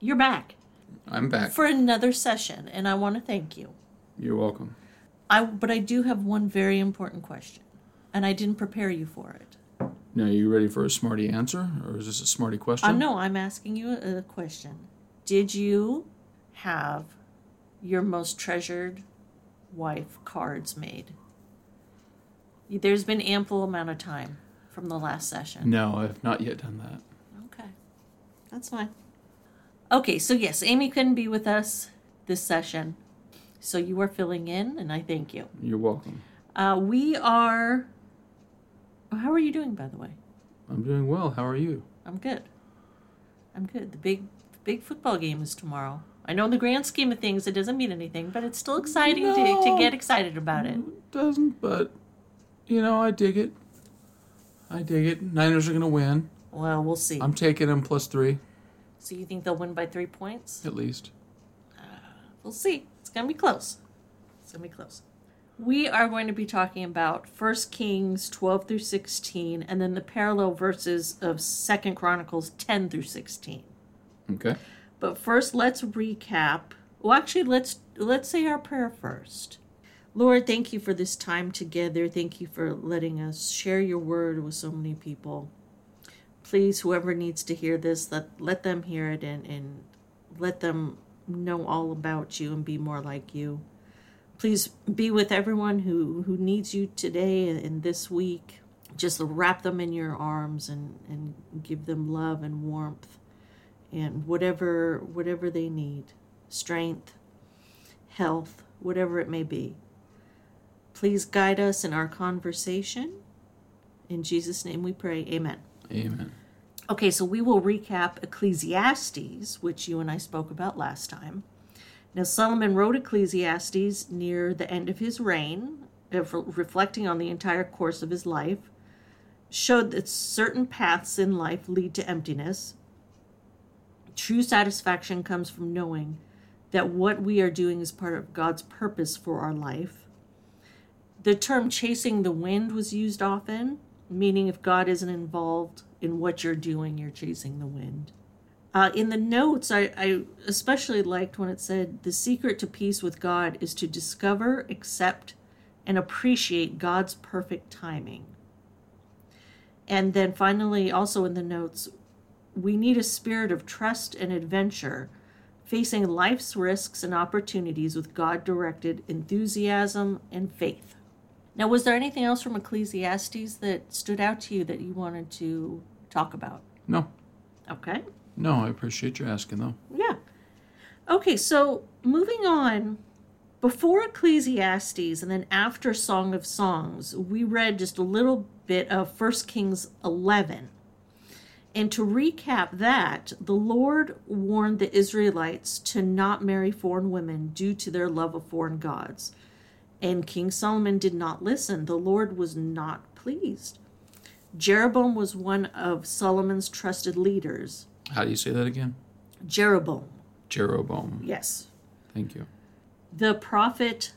you're back I'm back. for another session, and I want to thank you. You're welcome. I but I do have one very important question, and I didn't prepare you for it. Now, are you ready for a smarty answer, or is this a smarty question? Uh, no, I'm asking you a, a question. Did you have your most treasured wife cards made? There's been ample amount of time from the last session. No, I have not yet done that. Okay, that's fine. Okay, so yes, Amy couldn't be with us this session, so you are filling in, and I thank you. You're welcome. Uh, we are. How are you doing, by the way? I'm doing well. How are you? I'm good. I'm good. The big, big football game is tomorrow. I know in the grand scheme of things it doesn't mean anything, but it's still exciting to, to get excited about it. Doesn't, but you know, I dig it. I dig it. Niners are gonna win. Well, we'll see. I'm taking them plus three so you think they'll win by three points? at least. Uh, we'll see. It's gonna be close. It's gonna be close. We are going to be talking about 1 Kings 12 through 16, and then the parallel verses of 2 Chronicles 10 through 16. Okay. But first, let's recap. Well, actually, let's let's say our prayer first. Lord, thank you for this time together. Thank you for letting us share your word with so many people. Please, whoever needs to hear this, let let them hear it and, and let them know all about you and be more like you. Please be with everyone who, who needs you today and this week. Just wrap them in your arms and, and give them love and warmth and whatever whatever they need. Strength health whatever it may be. Please guide us in our conversation. In jesus name we pray. Amen Amen. okay so we will recap ecclesiastes which you and i spoke about last time now solomon wrote ecclesiastes near the end of his reign uh, reflecting on the entire course of his life showed that certain paths in life lead to emptiness True satisfaction comes from knowing that what we are doing is part of God's purpose for our life. The term chasing the wind was used often, meaning if God isn't involved in what you're doing, you're chasing the wind. Uh, in the notes, I, I especially liked when it said the secret to peace with God is to discover, accept, and appreciate God's perfect timing. And then finally, also in the notes, we need a spirit of trust and adventure, facing life's risks and opportunities with God directed enthusiasm and faith. Now, was there anything else from Ecclesiastes that stood out to you that you wanted to talk about? No, Okay. no, I appreciate you asking though. Yeah. Okay, so moving on, before Ecclesiastes and then after Song of Songs, we read just a little bit of 1 Kings 11. And to recap that, the Lord warned the Israelites to not marry foreign women due to their love of foreign gods. And King Solomon did not listen. The Lord was not pleased. Jeroboam was one of Solomon's trusted leaders. How do you say that again? Jeroboam, Jeroboam. yes. Thank you. the prophet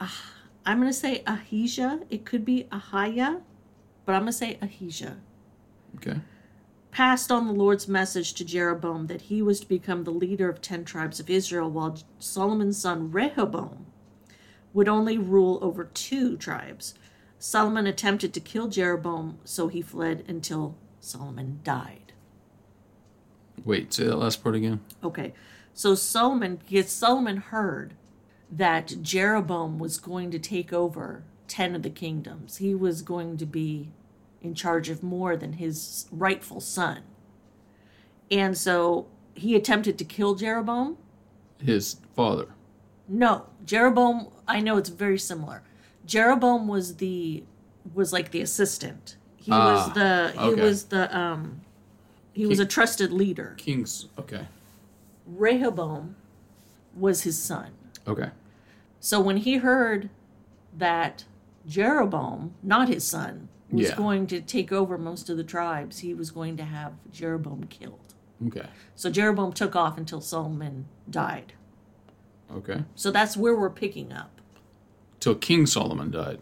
ah, i'm going to say ahijah it could be ahiah but i'm going to say ahijah Okay. passed on the lord's message to jeroboam that he was to become the leader of 10 tribes of israel while solomon's son rehoboam would only rule over two tribes solomon attempted to kill jeroboam so he fled until solomon died Wait, say that last part again. Okay. So Solomon, because Solomon heard that Jeroboam was going to take over 10 of the kingdoms. He was going to be in charge of more than his rightful son. And so he attempted to kill Jeroboam. His father. No, Jeroboam, I know it's very similar. Jeroboam was the was like the assistant. He Ah, was the he okay. was the um he was a trusted leader. King's. Okay. Rehoboam was his son. Okay. So when he heard that Jeroboam, not his son, was Yeah. going to take over most of the tribes, he was going to have Jeroboam killed. Okay. So Jeroboam took off until Solomon died. Okay. So that's where we're picking up Till King Solomon died.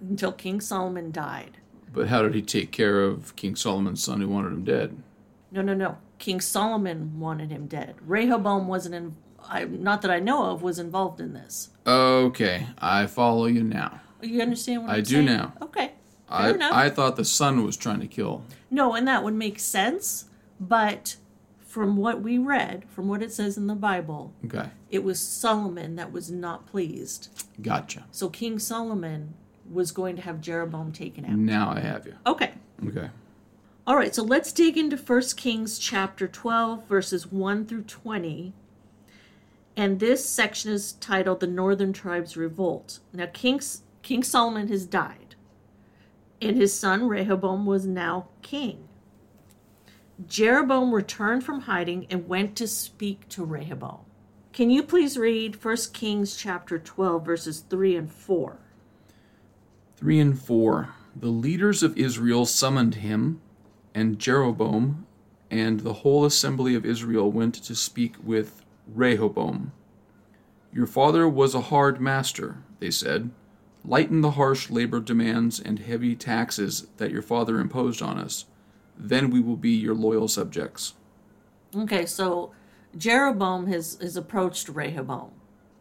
until King Solomon died. But how did he take care of King Solomon's son who wanted him dead? No, no, no. King Solomon wanted him dead. Rehoboam wasn't in. I, not that I know of, was involved in this. Okay, I follow you now. You understand what I I'm do saying? now. Okay. Fair I enough. I thought the son was trying to kill. No, and that would make sense, but from what we read, from what it says in the Bible, Okay, it was Solomon that was not pleased. gotcha. So King Solomon was going to have Jeroboam taken out. Now I have you. Okay. Okay. All right, so let's dig into 1 Kings chapter 12, verses 1 through 20. And this section is titled The Northern Tribes Revolt. Now, King, king Solomon has died, and his son Rehoboam was now king. Jeroboam returned from hiding and went to speak to Rehoboam. Can you please read 1 Kings chapter 12, verses 3 and 4? 3 and 4. The leaders of Israel summoned him, and Jeroboam and the whole assembly of Israel went to speak with Rehoboam. Your father was a hard master, they said. Lighten the harsh labor demands and heavy taxes that your father imposed on us. Then we will be your loyal subjects. Okay, so Jeroboam has, has approached Rehoboam,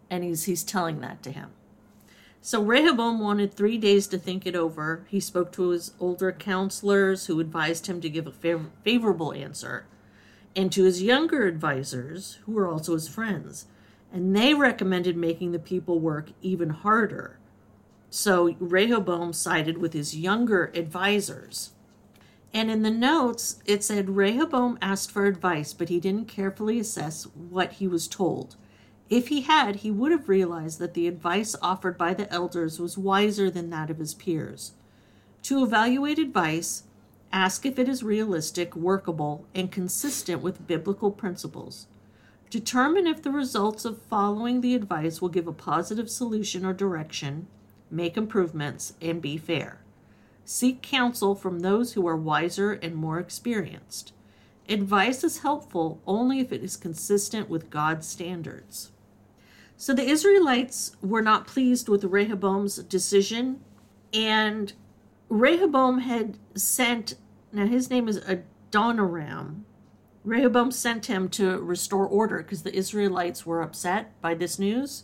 and he's he's telling that to him. So Rehoboam wanted three days to think it over. He spoke to his older counselors, who advised him to give a fav- favorable answer, and to his younger advisors, who were also his friends, and they recommended making the people work even harder. So Rehoboam sided with his younger advisors. And in the notes, it said Rehoboam asked for advice, but he didn't carefully assess what he was told. If he had, he would have realized that the advice offered by the elders was wiser than that of his peers. To evaluate advice, ask if it is realistic, workable, and consistent with biblical principles. Determine if the results of following the advice will give a positive solution or direction, make improvements, and be fair. Seek counsel from those who are wiser and more experienced. Advice is helpful only if it is consistent with God's standards. So the Israelites were not pleased with Rehoboam's decision, and Rehoboam had sent, now his name is Adoniram. Rehoboam sent him to restore order because the Israelites were upset by this news,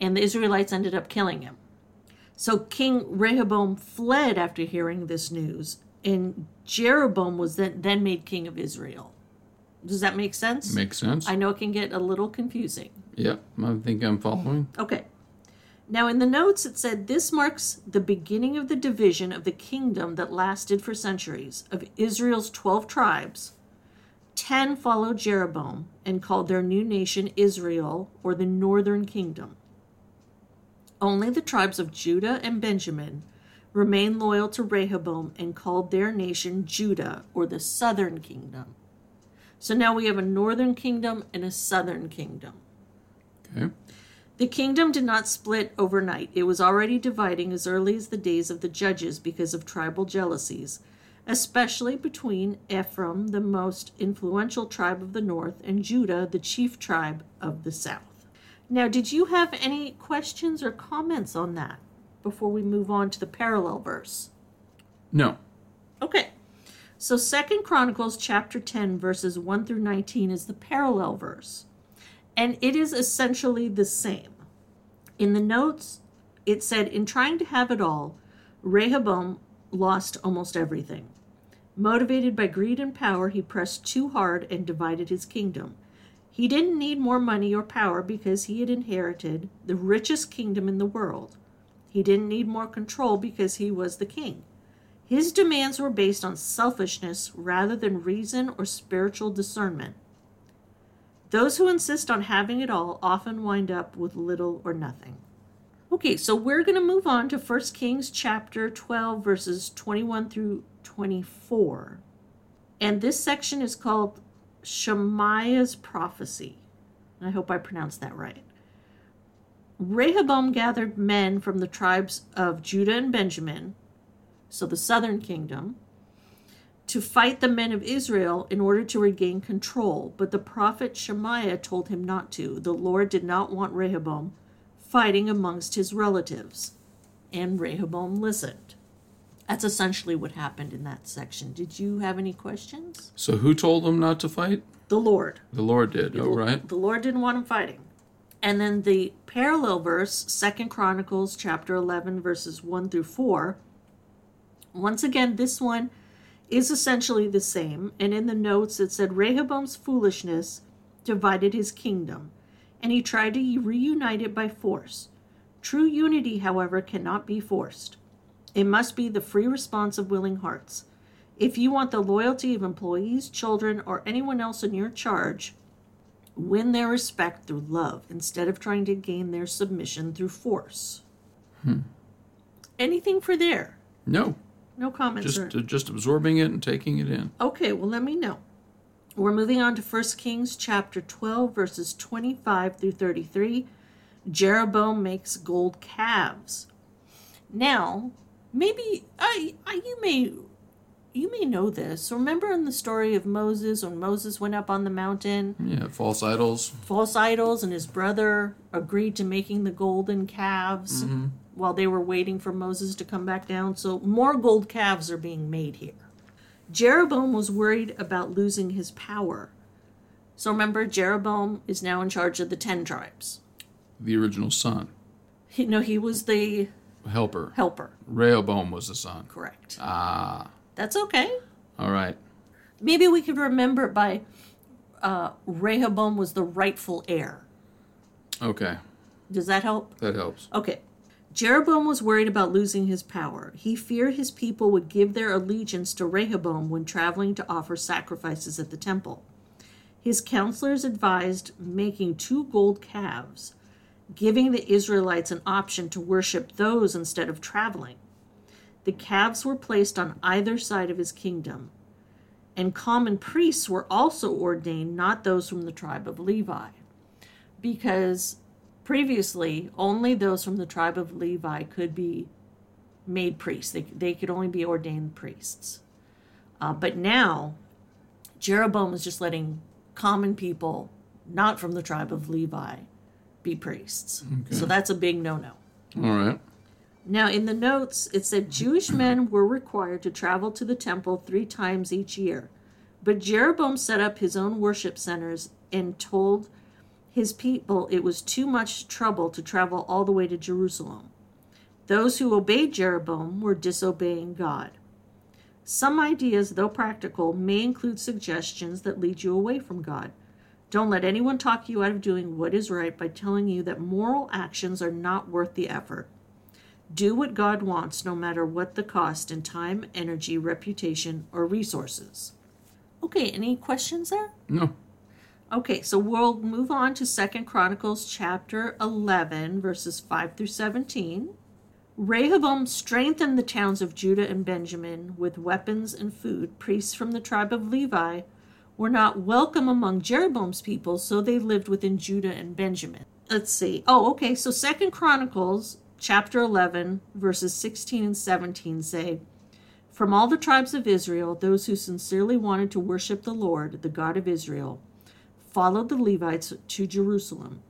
and the Israelites ended up killing him. So King Rehoboam fled after hearing this news, and Jeroboam was then, then made king of Israel. Does that make sense? Makes sense? I know it can get a little confusing. yep, I think I'm following. Okay. Now, in the notes, it said this marks the beginning of the division of the kingdom that lasted for centuries. Of Israel's 12 tribes, 10 followed Jeroboam and called their new nation Israel or the northern kingdom. Only the tribes of Judah and Benjamin remained loyal to Rehoboam and called their nation Judah or the southern kingdom. So now we have a northern kingdom and a southern kingdom. Okay. The kingdom did not split overnight. It was already dividing as early as the days of the judges because of tribal jealousies, especially between Ephraim, the most influential tribe of the north, and Judah, the chief tribe of the south. Now, did you have any questions or comments on that before we move on to the parallel verse? No. Okay. So Second Chronicles chapter 10 verses 1 through 19 is the parallel verse. And it is essentially the same. In the notes, it said in trying to have it all, Rehoboam lost almost everything. Motivated by greed and power, he pressed too hard and divided his kingdom. He didn't need more money or power because he had inherited the richest kingdom in the world. He didn't need more control because he was the king. His demands were based on selfishness rather than reason or spiritual discernment. Those who insist on having it all often wind up with little or nothing. Okay, so we're going to move on to 1 Kings chapter 12, verses 21 through 24. And this section is called Shemaiah's prophecy. I hope I pronounced that right. Rehoboam gathered men from the tribes of Judah and Benjamin, so the southern kingdom, to fight the men of Israel in order to regain control. But the prophet Shemaiah told him not to. The Lord did not want Rehoboam fighting amongst his relatives. And Rehoboam listened. That's essentially what happened in that section. Did you have any questions? So who told them not to fight? The Lord. The Lord did. Oh, right. The Lord didn't want them fighting. And then the parallel verse, Second Chronicles chapter 11, verses 1 through 4. Once again, this one is essentially the same. And in the notes, it said Rehoboam's foolishness divided his kingdom, and he tried to reunite it by force. True unity, however, cannot be forced. It must be the free response of willing hearts. If you want the loyalty of employees, children, or anyone else in your charge, win their respect through love instead of trying to gain their submission through force. Anything for there? No, No comments. just uh, just absorbing it and taking it in. Okay, well, let me know. We're moving on to 1 Kings chapter 12, verses 25 through 33. Jeroboam makes gold calves. Now, maybe I, I you may you may know this. Remember in the story of Moses when Moses went up on the mountain, Yeah, false idols. false idols and his brother agreed to making the golden calves mm-hmm. while they were waiting for Moses to come back down. So more gold calves are being made here. Jeroboam was worried about losing his power. So remember, Jeroboam is now in charge of the ten tribes. The original son, He, no, he was the helper. helper. Rehoboam was the son. Correct. Ah, That's okay. all right. Maybe we could remember it by uh, Rehoboam was the rightful heir. Okay, Does that help? that helps. Okay. Jeroboam was worried about losing his power. He feared his people would give their allegiance to Rehoboam when traveling to offer sacrifices at the temple. His counselors advised making two gold calves, giving the Israelites an option to worship those instead of traveling. The calves were placed on either side of his kingdom, and common priests were also ordained, not those from the tribe of Levi, because previously only those from the tribe of Levi could be made priests. They, they could only be ordained priests. Uh, but now, Jeroboam is just letting common people, not from the tribe of Levi, be priests. So that's a big no no. All right. Now, in the notes, it said Jewish men were required to travel to the temple three times each year. But Jeroboam set up his own worship centers and told his people it was too much trouble to travel all the way to Jerusalem. Those who obeyed Jeroboam were disobeying God. Some ideas, though practical, may include suggestions that lead you away from God. Don't let anyone talk you out of doing what is right by telling you that moral actions are not worth the effort. Do what God wants, no matter what the cost in time, energy, reputation, or resources. Okay, any questions there? No. Okay, so we'll move on to Second Chronicles chapter 11, verses 5 through 17. Rehoboam strengthened the towns of Judah and Benjamin with weapons and food. Priests from the tribe of Levi were not welcome among Jeroboam's people, so they lived within Judah and Benjamin. Let's see. Oh, okay, so Second Chronicles chapter 11, verses 16 and 17 say, From all the tribes of Israel, those who sincerely wanted to worship the Lord, the God of Israel, followed the Levites to Jerusalem,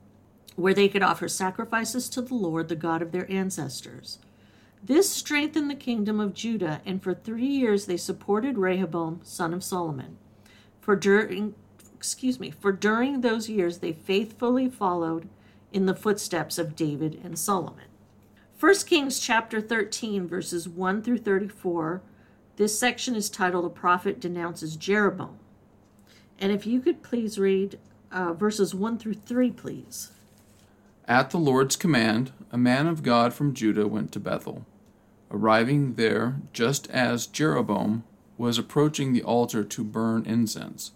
where they could offer sacrifices to the Lord, the God of their ancestors. This strengthened the kingdom of Judah, and for three years they supported Rehoboam, son of Solomon. For during, excuse me, for during those years they faithfully followed in the footsteps of David and Solomon. 1 Kings chapter 13, verses 1 through 34. This section is titled A Prophet Denounces Jeroboam. And if you could please read uh, verses 1 through 3, please. At the Lord's command, a man of God from Judah went to Bethel, arriving there just as Jeroboam was approaching the altar to burn incense.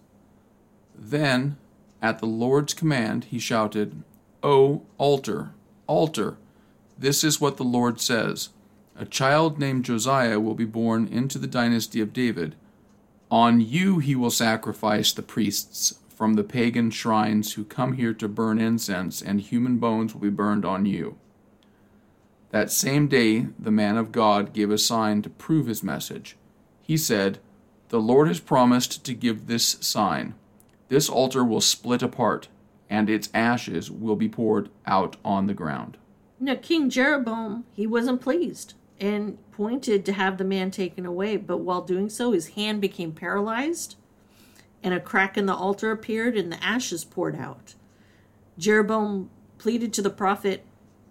Then, at the Lord's command, he shouted, O altar, altar, this is what the Lord says A child named Josiah will be born into the dynasty of David. On you he will sacrifice the priests from the pagan shrines who come here to burn incense, and human bones will be burned on you. That same day, the man of God gave a sign to prove his message. He said, The Lord has promised to give this sign. This altar will split apart, and its ashes will be poured out on the ground. Now, King Jeroboam, he wasn't pleased. and pointed to have the man taken away. But while doing so, his hand became paralyzed, and a crack in the altar appeared, and the ashes poured out. Jeroboam pleaded to the prophet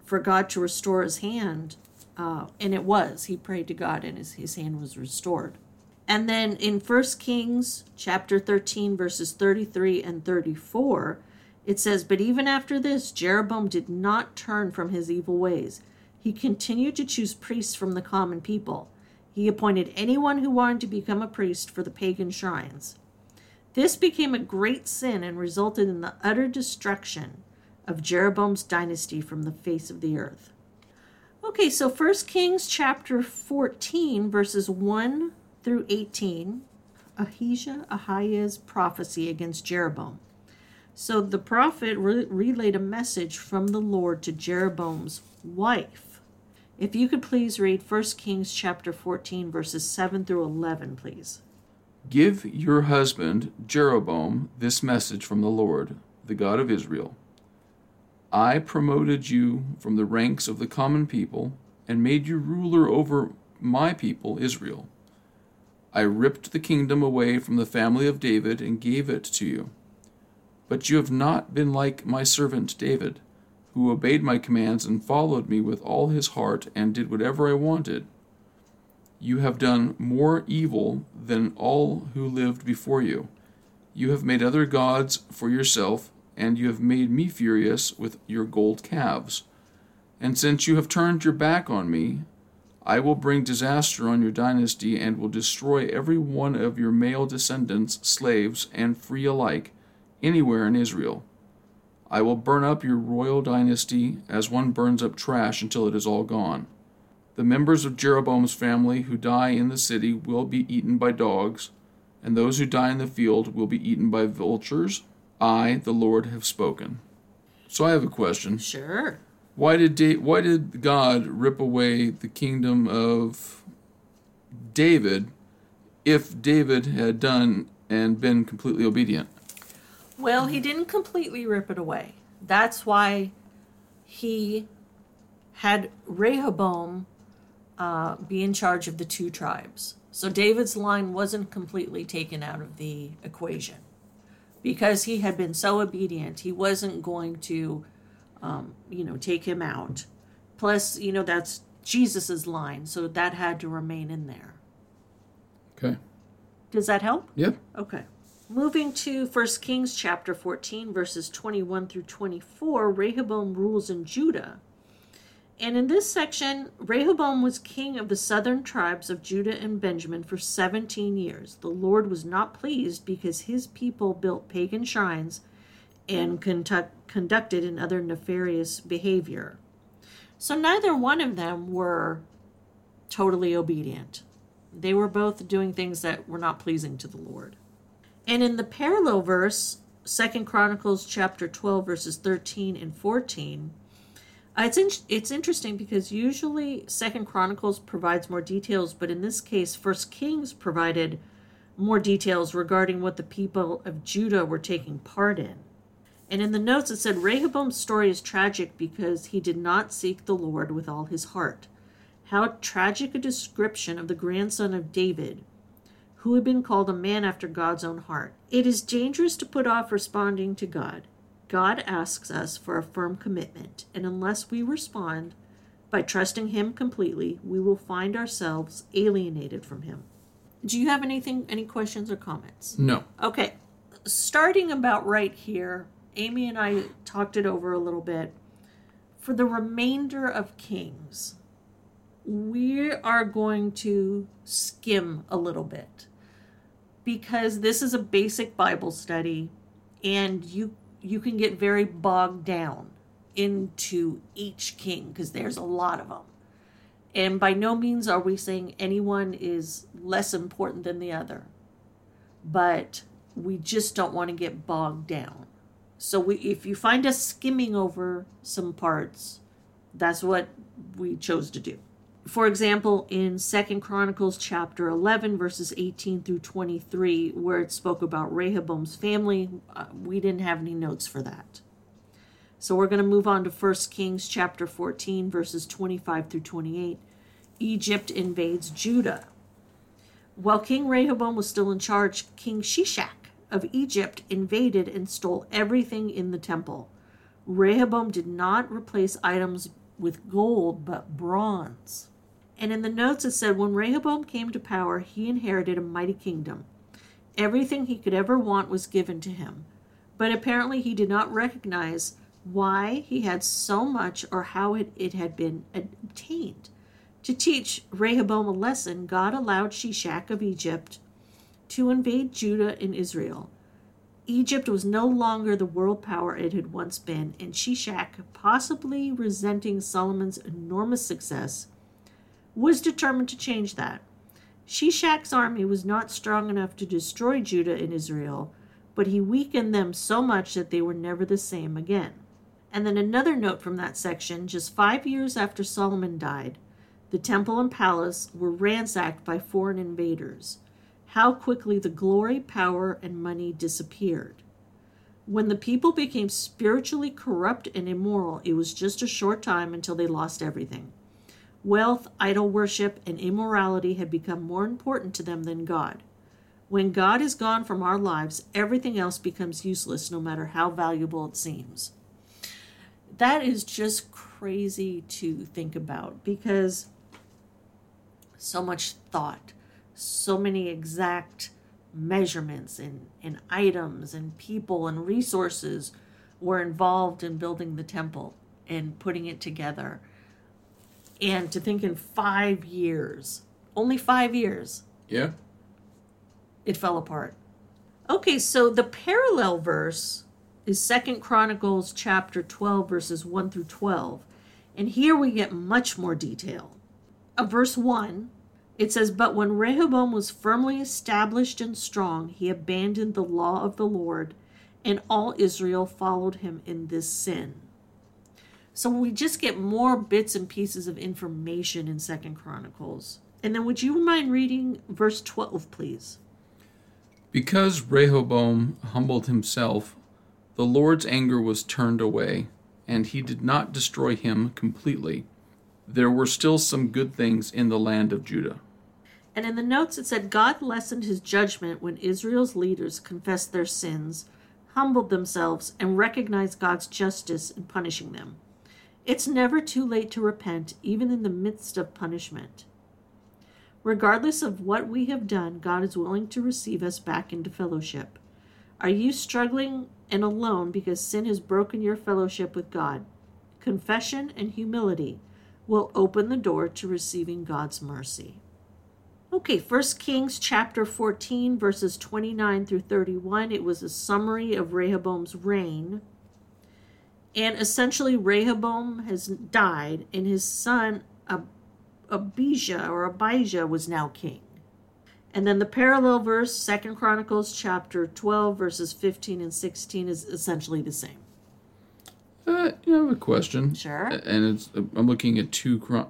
for God to restore his hand, uh, and it was. He prayed to God, and his, his hand was restored. And then in 1 Kings chapter 13, verses 33 and 34, it says, But even after this, Jeroboam did not turn from his evil ways. He continued to choose priests from the common people. He appointed anyone who wanted to become a priest for the pagan shrines. This became a great sin and resulted in the utter destruction of Jeroboam's dynasty from the face of the earth. Okay, so 1 Kings chapter 14, verses 1 through 18, Ahijah, Ahijah's prophecy against Jeroboam. So the prophet re- relayed a message from the Lord to Jeroboam's wife. If you could please read 1 Kings chapter 14, verses 7 through 11, please. Give your husband Jeroboam this message from the Lord, the God of Israel. I promoted you from the ranks of the common people and made you ruler over my people Israel. I ripped the kingdom away from the family of David and gave it to you. But you have not been like my servant David, who obeyed my commands and followed me with all his heart and did whatever I wanted. You have done more evil than all who lived before you. You have made other gods for yourself, and you have made me furious with your gold calves. And since you have turned your back on me, I will bring disaster on your dynasty and will destroy every one of your male descendants, slaves and free alike, anywhere in Israel. I will burn up your royal dynasty as one burns up trash until it is all gone. The members of Jeroboam's family who die in the city will be eaten by dogs, and those who die in the field will be eaten by vultures. I, the Lord, have spoken. So I have a question. Sure. Why did da- why did God rip away the kingdom of David if David had done and been completely obedient? Well, he didn't completely rip it away. That's why he had Rehoboam uh, be in charge of the two tribes. So David's line wasn't completely taken out of the equation because he had been so obedient. He wasn't going to, um, you know, take him out. Plus, you know, that's Jesus's line, so that had to remain in there. Okay. Does that help? Yep. Okay. Moving to 1 Kings chapter 14, verses 21 through 24, Rehoboam rules in Judah. And in this section, Rehoboam was king of the southern tribes of Judah and Benjamin for 17 years. The Lord was not pleased because his people built pagan shrines and conduct, conducted in other nefarious behavior. So neither one of them were totally obedient. They were both doing things that were not pleasing to the Lord. And in the parallel verse, Second Chronicles chapter 12 verses 13 and 14, uh, Uh, it's in, it's interesting because usually Second Chronicles provides more details, but in this case, First Kings provided more details regarding what the people of Judah were taking part in. And in the notes, it said Rehoboam's story is tragic because he did not seek the Lord with all his heart. How tragic a description of the grandson of David, who had been called a man after God's own heart. It is dangerous to put off responding to God. God asks us for a firm commitment, and unless we respond by trusting Him completely, we will find ourselves alienated from Him. Do you have anything, any questions or comments? No. Okay, starting about right here, Amy and I talked it over a little bit. For the remainder of Kings, we are going to skim a little bit because this is a basic Bible study and you you can get very bogged down into each king because there's a lot of them. And by no means are we saying anyone is less important than the other. But we just don't want to get bogged down. So we if you find us skimming over some parts, that's what we chose to do. For example, in Second Chronicles chapter 11 verses 18 through 23 where it spoke about Rehoboam's family, uh, we didn't have any notes for that. So we're going to move on to 1 Kings chapter 14 verses 25 through 28. Egypt invades Judah. While King Rehoboam was still in charge, King Shishak of Egypt invaded and stole everything in the temple. Rehoboam did not replace items with gold, but bronze. And in the notes it said, when Rehoboam came to power, he inherited a mighty kingdom. Everything he could ever want was given to him. But apparently he did not recognize why he had so much or how it, it had been obtained. To teach Rehoboam a lesson, God allowed Shishak of Egypt to invade Judah and Israel. Egypt was no longer the world power it had once been, and Shishak, possibly resenting Solomon's enormous success, was determined to change that. Shishak's army was not strong enough to destroy Judah and Israel, but he weakened them so much that they were never the same again. And then another note from that section just five years after Solomon died, the temple and palace were ransacked by foreign invaders. How quickly the glory, power, and money disappeared. When the people became spiritually corrupt and immoral, it was just a short time until they lost everything. Wealth, idol worship, and immorality had become more important to them than God. When God is gone from our lives, everything else becomes useless, no matter how valuable it seems. That is just crazy to think about because so much thought, so many exact measurements and, and items and people and resources were involved in building the temple and putting it together and to think in five years, only five years, Yeah. it fell apart. Okay, so the parallel verse is Second Chronicles chapter 12 verses 1 through 12. And here we get much more detail. Uh, verse 1, it says, But when Rehoboam was firmly established and strong, he abandoned the law of the Lord, and all Israel followed him in this sin. So we just get more bits and pieces of information in Second Chronicles. And then would you mind reading verse 12, please? Because Rehoboam humbled himself, the Lord's anger was turned away, and he did not destroy him completely. There were still some good things in the land of Judah. And in the notes it said God lessened his judgment when Israel's leaders confessed their sins, humbled themselves, and recognized God's justice in punishing them. It's never too late to repent, even in the midst of punishment. Regardless of what we have done, God is willing to receive us back into fellowship. Are you struggling and alone because sin has broken your fellowship with God? Confession and humility will open the door to receiving God's mercy. Okay, First Kings chapter 14, verses 29 through 31. It was a summary of Rehoboam's reign. And essentially, Rehoboam has died, and his son Ab- Abijah or Abijah was now king. And then the parallel verse, Second Chronicles chapter 12, verses 15 and 16, is essentially the same. Uh, you have a question. Sure. And it's I'm looking at two Chron-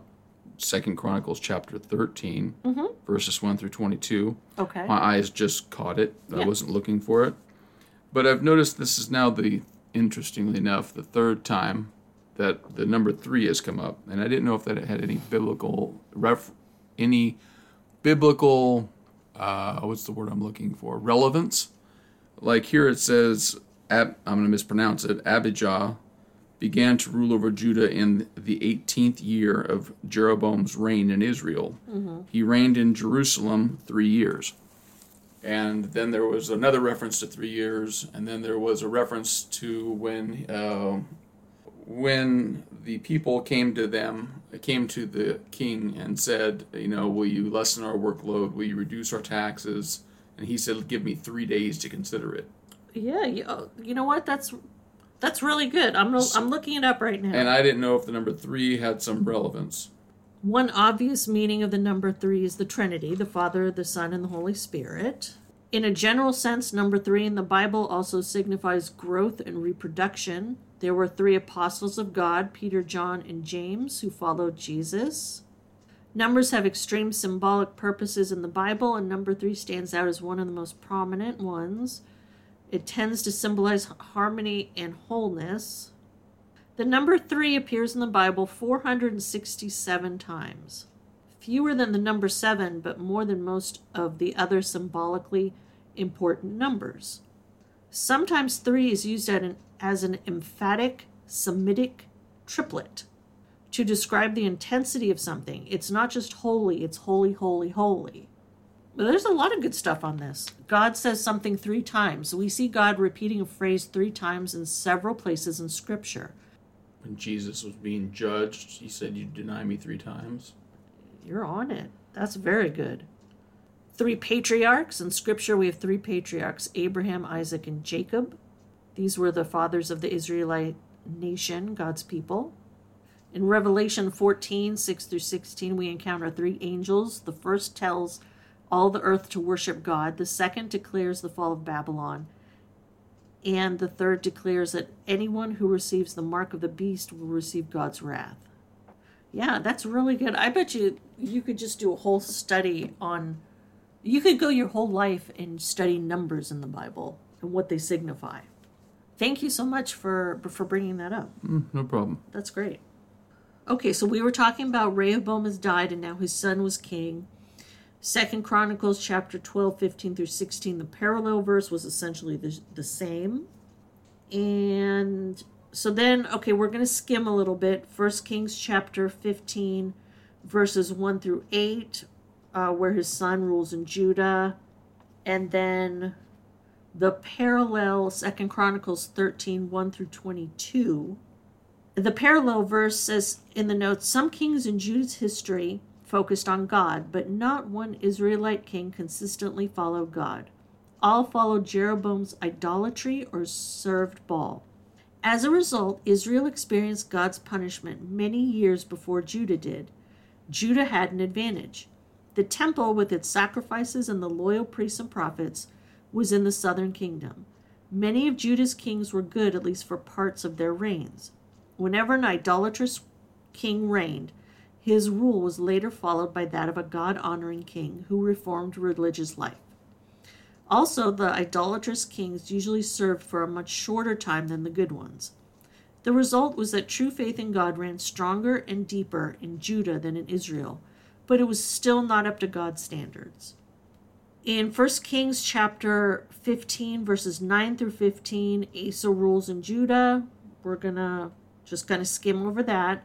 Second Chronicles chapter 13, Mm-hmm. verses 1 through 22. Okay. My eyes just caught it. I wasn't looking for it. But I've noticed this is now the, interestingly enough, the third time that the number three has come up. And I didn't know if that had any biblical, ref, any biblical, uh, what's the word I'm looking for? Relevance. Like here it says, Ab, I'm going to mispronounce it, Abijah began to rule over Judah in the 18th year of Jeroboam's reign in Israel. He reigned in Jerusalem three years. And then there was another reference to three years, and then there was a reference to when uh, when the people came to them, came to the king and said, you know, will you lessen our workload? Will you reduce our taxes? And he said, give me three days to consider it. Yeah, you, oh, you know what? That's that's really good. I'm I'm looking it up right now. And I didn't know if the number three had some relevance. One obvious meaning of the number three is the Trinity, the Father, the Son, and the Holy Spirit. In a general sense, number three in the Bible also signifies growth and reproduction. There were three apostles of God, Peter, John, and James, who followed Jesus. Numbers have extreme symbolic purposes in the Bible, and number three stands out as one of the most prominent ones. It tends to symbolize harmony and wholeness. The number three appears in the Bible 467 times. fewer than the number seven, but more than most of the other symbolically important numbers. Sometimes three is used as an emphatic Semitic triplet to describe the intensity of something. It's not just holy, it's holy, holy, holy. But there's a lot of good stuff on this. God says something three times. We see God repeating a phrase three times in several places in Scripture. When Jesus was being judged, he said, You deny me three times. You're on it. That's very good. Three patriarchs. In Scripture, we have three patriarchs Abraham, Isaac, and Jacob. These were the fathers of the Israelite nation, God's people. In Revelation 14, 6 through 16, we encounter three angels. The first tells all the earth to worship God, the second declares the fall of Babylon, and the third declares that anyone who receives the mark of the beast will receive God's wrath. Yeah, that's really good. I bet you you could just do a whole study on you could go your whole life and study numbers in the Bible and what they signify. Thank you so much for for bringing that up. Mm, no problem. That's great. Okay, so we were talking about Rehoboam has died and now his son was king. Second Chronicles chapter 12, 15 through 16, the parallel verse was essentially the, the same. And so then, okay, we're going to skim a little bit. First Kings chapter 15, verses 1 through 8, uh, where his son rules in Judah. And then the parallel Second Chronicles 13, 1 through 22. The parallel verse says in the notes some kings in Judah's history focused on God, but not one Israelite king consistently followed God. All followed Jeroboam's idolatry or served Baal. As a result, Israel experienced God's punishment many years before Judah did. Judah had an advantage. The temple, with its sacrifices and the loyal priests and prophets, was in the southern kingdom. Many of Judah's kings were good, at least for parts of their reigns. Whenever an idolatrous king reigned, his rule was later followed by that of a God honoring king who reformed religious life. Also, the idolatrous kings usually served for a much shorter time than the good ones. The result was that true faith in God ran stronger and deeper in Judah than in Israel, but it was still not up to God's standards. In 1 Kings chapter 15, verses 9 through 15, Asa rules in Judah. We're going to just kind of skim over that.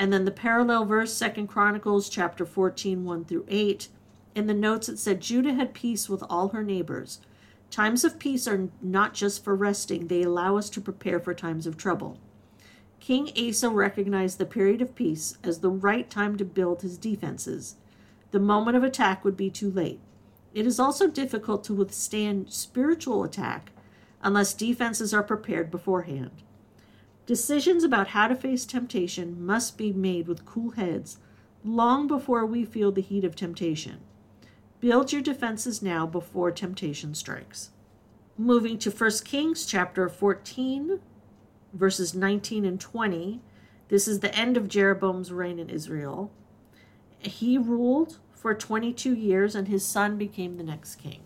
And then the parallel verse, Second Chronicles chapter 14, 1 through 8. In the notes, it said, Judah had peace with all her neighbors. Times of peace are not just for resting, they allow us to prepare for times of trouble. King Asa recognized the period of peace as the right time to build his defenses. The moment of attack would be too late. It is also difficult to withstand spiritual attack unless defenses are prepared beforehand. Decisions about how to face temptation must be made with cool heads long before we feel the heat of temptation. Build your defenses now before temptation strikes. Moving to 1 Kings chapter 14, verses 19 and 20. This is the end of Jeroboam's reign in Israel. He ruled for 22 years, and his son became the next king.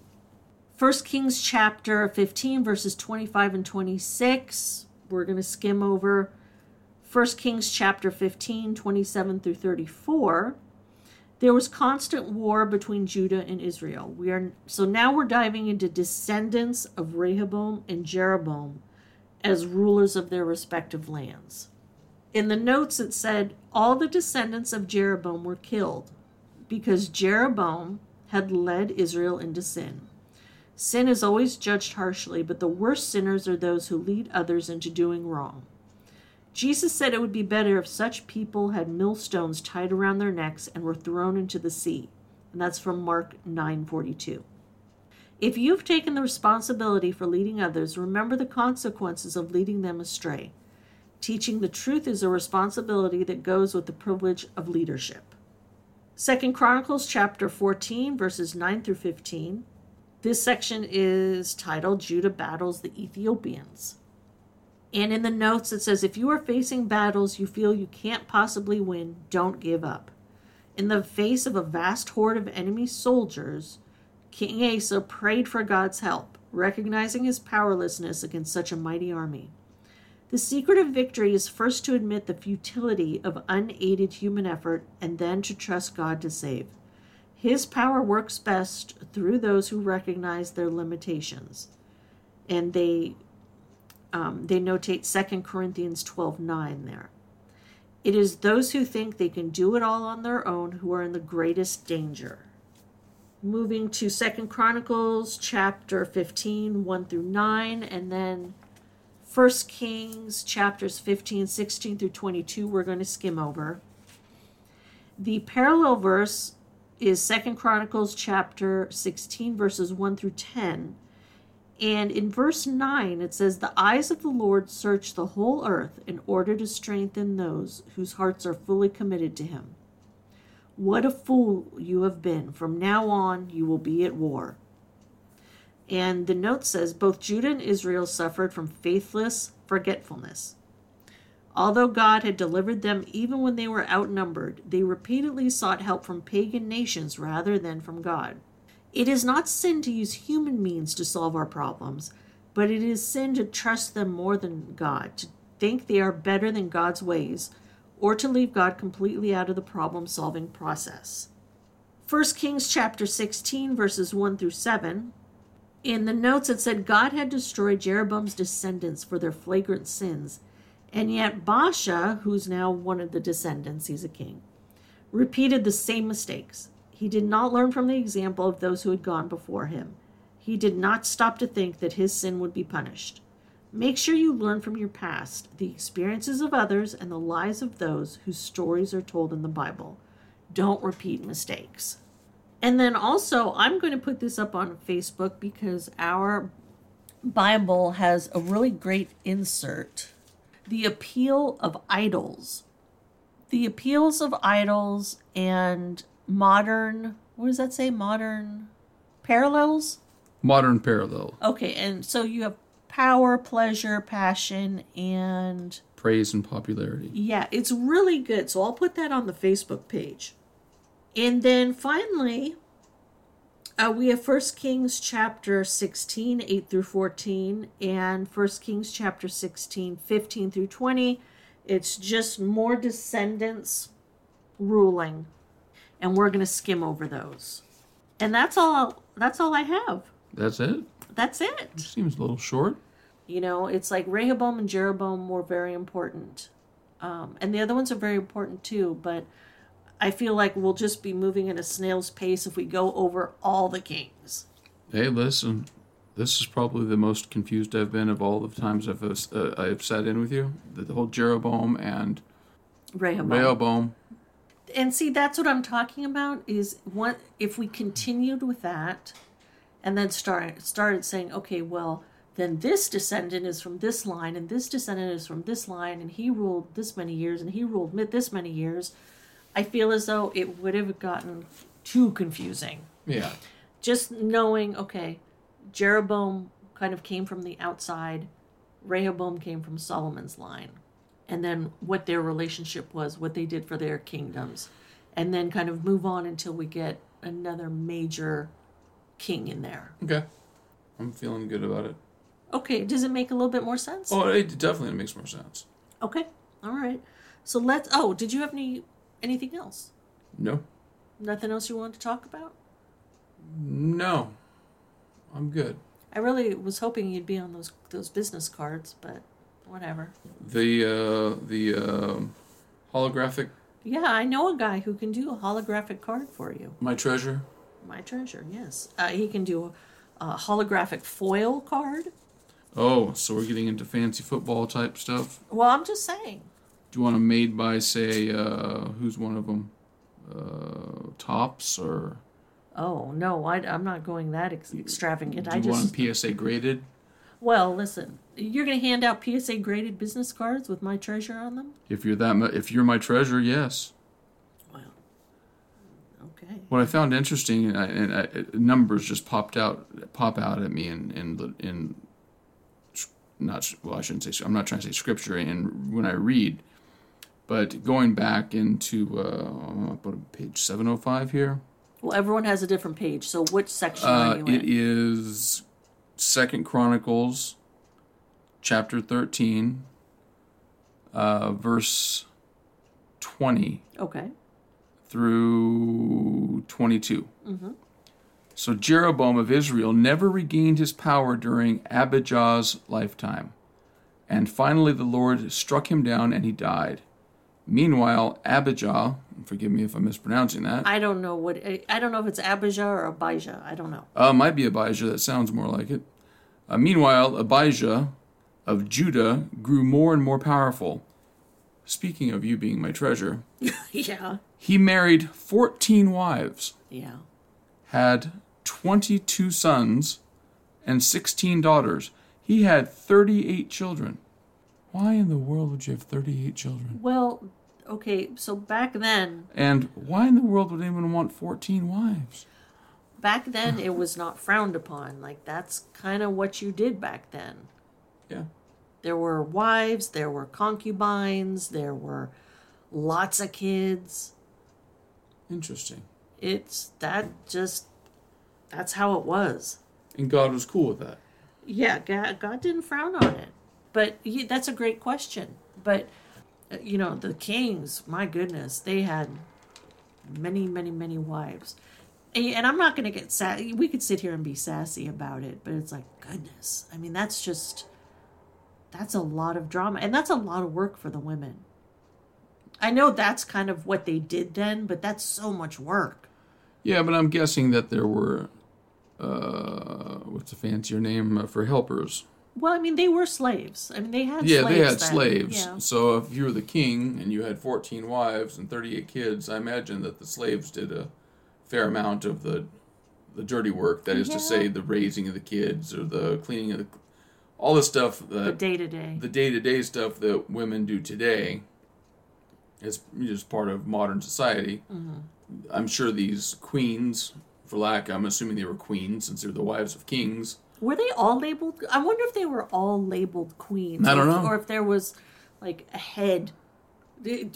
1 Kings chapter 15, verses 25 and 26. We're going to skim over 1 Kings chapter 15, 27 through 34. There was constant war between Judah and Israel. We are so now we're diving into descendants of Rehoboam and Jeroboam as rulers of their respective lands. In the notes it said all the descendants of Jeroboam were killed because Jeroboam had led Israel into sin. Sin is always judged harshly, but the worst sinners are those who lead others into doing wrong. Jesus said it would be better if such people had millstones tied around their necks and were thrown into the sea. And that's from Mark 9:42. If you've taken the responsibility for leading others, remember the consequences of leading them astray. Teaching the truth is a responsibility that goes with the privilege of leadership. Second Chronicles chapter 14 verses 9 through 15. This section is titled Judah battles the Ethiopians. And in the notes it says if you are facing battles you feel you can't possibly win, don't give up. In the face of a vast horde of enemy soldiers, King Asa prayed for God's help, recognizing his powerlessness against such a mighty army. The secret of victory is first to admit the futility of unaided human effort and then to trust God to save. His power works best through those who recognize their limitations. And they um, they notate 2 Corinthians 12 9 there. It is those who think they can do it all on their own who are in the greatest danger. Moving to Second Chronicles chapter 15, 1 through 9, and then First Kings chapters 15, 16 through 22, we're going to skim over. The parallel verse is Second Chronicles chapter 16, verses 1 through 10. And in verse 9, it says, The eyes of the Lord search the whole earth in order to strengthen those whose hearts are fully committed to him. What a fool you have been. From now on, you will be at war. And the note says both Judah and Israel suffered from faithless forgetfulness. Although God had delivered them even when they were outnumbered, they repeatedly sought help from pagan nations rather than from God. It is not sin to use human means to solve our problems, but it is sin to trust them more than God, to think they are better than God's ways, or to leave God completely out of the problem solving process. 1 Kings chapter 16, verses 1 through 7. In the notes, it said God had destroyed Jeroboam's descendants for their flagrant sins, and yet Baasha, who's now one of the descendants, he's a king, repeated the same mistakes. He did not learn from the example of those who had gone before him. He did not stop to think that his sin would be punished. Make sure you learn from your past, the experiences of others, and the lives of those whose stories are told in the Bible. Don't repeat mistakes. And then also, I'm going to put this up on Facebook because our Bible has a really great insert The Appeal of Idols. The appeals of idols and modern what does that say modern parallels Modern parallel. okay and so you have power pleasure passion and Praise and popularity. yeah it's really good so i'll put that on the facebook page and then finally uh, we have first kings chapter 16 8 through 14 and first kings chapter 16 15 through 20 it's just more descendants ruling and we're going to skim over those. And that's all that's all I have. That's it? That's it. Seems a little short. You know, it's like Rehoboam and Jeroboam were very important. Um, and the other ones are very important too, but I feel like we'll just be moving at a snail's pace if we go over all the kings. Hey, listen. This is probably the most confused I've been of all the times I've uh, I've sat in with you. The, whole Jeroboam and Rehoboam. Rehoboam. and see that's what i'm talking about is what if we continued with that and then start started saying okay well then this descendant is from this line and this descendant is from this line and he ruled this many years and he ruled this many years i feel as though it would have gotten too confusing Yeah. just knowing okay jeroboam kind of came from the outside rehoboam came from solomon's line and then what their relationship was what they did for their kingdoms and then kind of move on until we get another major king in there Okay. I'm feeling good about it. okay does it make a little bit more sense Oh, it definitely makes more sense. okay all right so let's oh did you have any anything else No. nothing else you wanted to talk about No. I'm good. i really was hoping you'd be on those those business cards but whatever The uh the uh, holographic Yeah, I know a guy who can do a holographic card for you. my treasure. My treasure, yes. Uh, he can do a, a holographic foil card. Oh, so we're getting into fancy football type stuff. Well, I'm just saying. Do you want them made by say uh who's one of them? Uh Topps or Oh no, I, I'm not going that ex- extravagant. do I just want them PSA graded? well, listen. You're going to hand out PSA graded business cards with my treasure on them. If you're that mu- if you're my treasure, yes. Well, okay. What I found interesting, and, I, and I, numbers just popped out, pop out at me in in the in, not well, I shouldn't say. I'm not trying to say scripture, and when I read, but going back into, uh, page 705 here. Well, everyone has a different page. So which section are Uh, you it in? is Second Chronicles, chapter 13, uh, verse 20 Okay. through 22. So Jeroboam of Israel never regained his power during Abijah's lifetime. And finally, the Lord struck him down and he died. Meanwhile, Abijah, forgive me if I'm mispronouncing that, I don't know what I, don't know if it's Abijah or Abijah. I don't know. uh, might be Abijah, that sounds more like it. Uh, meanwhile, Abijah of Judah grew more and more powerful. Speaking of you being my treasure, yeah. he married 14 wives. Yeah. had 22 sons and 16 daughters. He had 38 children. Why in the world would you have 38 children? Well, okay, so back then, And why in the world would anyone want 14 wives? back then it was not frowned upon. Like that's kind of what you did back then. Yeah. There were wives, there were concubines, there were lots of kids. Interesting. It's that just that's how it was. And God was cool with that. Yeah, God, God didn't frown on it. But that's a great question. But uh, you know, the kings, my goodness, they had many, many, many wives. And, and I'm not going to get sassy. We could sit here and be sassy about it, but it's like, goodness. I mean, that's just that's a lot of drama, and that's a lot of work for the women. I know that's kind of what they did then, but that's so much work. Yeah, but I'm guessing that there were, uh, what's a fancier name uh, for helpers? Well, I mean, they were slaves. I mean, they had slaves. Yeah, slaves they had then. slaves. Yeah. So if you were the king and you had 14 wives and 38 kids, I imagine that the slaves did a fair amount of the the dirty work. That is Yeah. to say, the raising of the kids or the cleaning of the all the stuff The day to day. the day to day stuff that women do today is just part of modern society. Mm-hmm. I'm sure these queens, for lack, I'm assuming they were queens since they're the wives of kings. Were they all labeled? I wonder if they were all labeled queens. I don't or if- know. Or if there was like a head.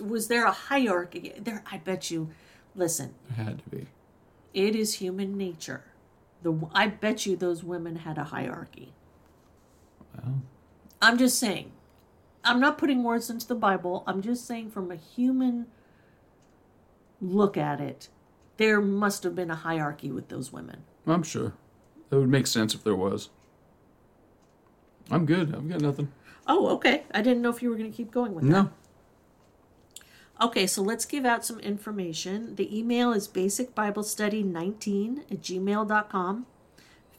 Was there a hierarchy? There, I bet you. Listen, There had to be. it is human nature. The I bet you those women had a hierarchy. Well, I'm just saying. I'm not putting words into the Bible. I'm just saying from a human look at it, there must have been a hierarchy with those women. I'm sure. That would make sense if there was. I'm good. I've got nothing. Oh, okay. I didn't know if you were going to keep going with that. No. Okay, so let's give out some information. The email is basicbiblestudy19 at gmail.com,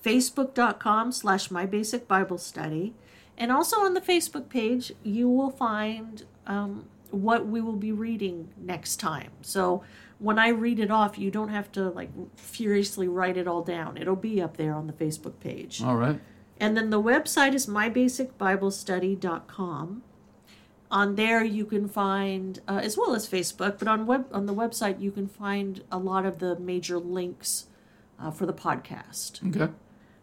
facebook.com slash mybasicbiblestudy, and also on the Facebook page, you will find um, what we will be reading next time. So when I read it off, you don't have to like furiously write it all down. It'll be up there on the Facebook page. All right. And then the website is mybasicbiblestudy.com. On there, you can find, uh, as well as Facebook, but on web on the website, you can find a lot of the major links uh, for the podcast. Okay.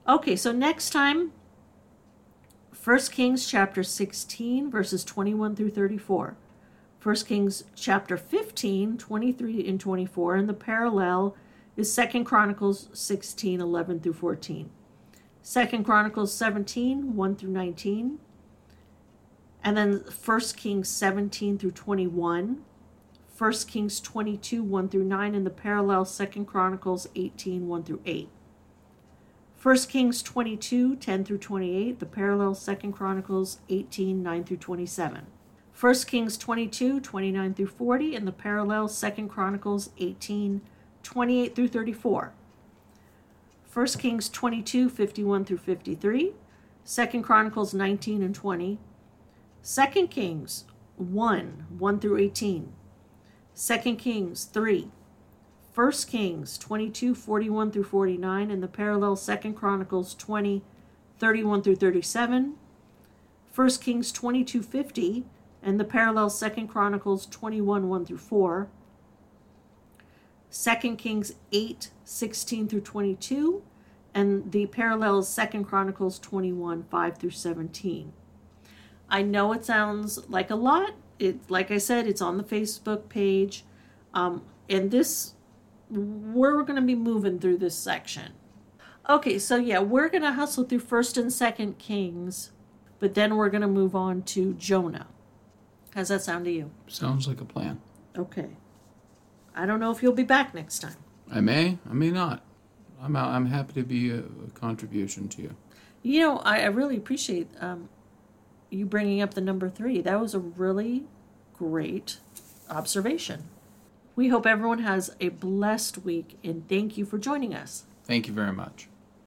Okay, so next time, 1 Kings chapter 16, verses 21 through 34. 1 Kings chapter 15, 23 and 24, and the parallel is 2 Chronicles 16, 11 through 14. 2 Chronicles 17, 1 through 19. And then 1 Kings 17 through 21. 1 Kings 22, 1 through 9, and the parallel 2 Chronicles 18, 1 through 8. 1 Kings 22, 10 through 28, the parallel 2 Chronicles 18, 9 through 27. 1 Kings 22, 29 through 40, and the parallel 2 Chronicles 18, 28 through 34. 1 Kings 22, 51 through 53, 2 Chronicles 19 and 20, 2 Kings 1, 1 through 18, 2 Kings 3, 1 Kings 22, 41 through 49, and the parallel 2 Chronicles 20, 31 through 37, 1 Kings 22, 50, and the parallel 2 Chronicles 21, 1 through 4, 2 Kings 8, 16 through 22, and the parallel is 2 Chronicles 21, 5 through 17. I know it sounds like a lot. It, like I said, it's on the Facebook page. Um, and this, where we're going to be moving through this section. Okay, so yeah, we're going to hustle through 1st and 2nd Kings, but then we're going to move on to Jonah. How's that sound to you? Sounds like a plan. Okay. I don't know if you'll be back next time. I may, I may not. I'm out, I'm happy to be a, a contribution to you. You know, I, I really appreciate um, you bringing up the number three. That was a really great observation. We hope everyone has a blessed week and thank you for joining us. Thank you very much.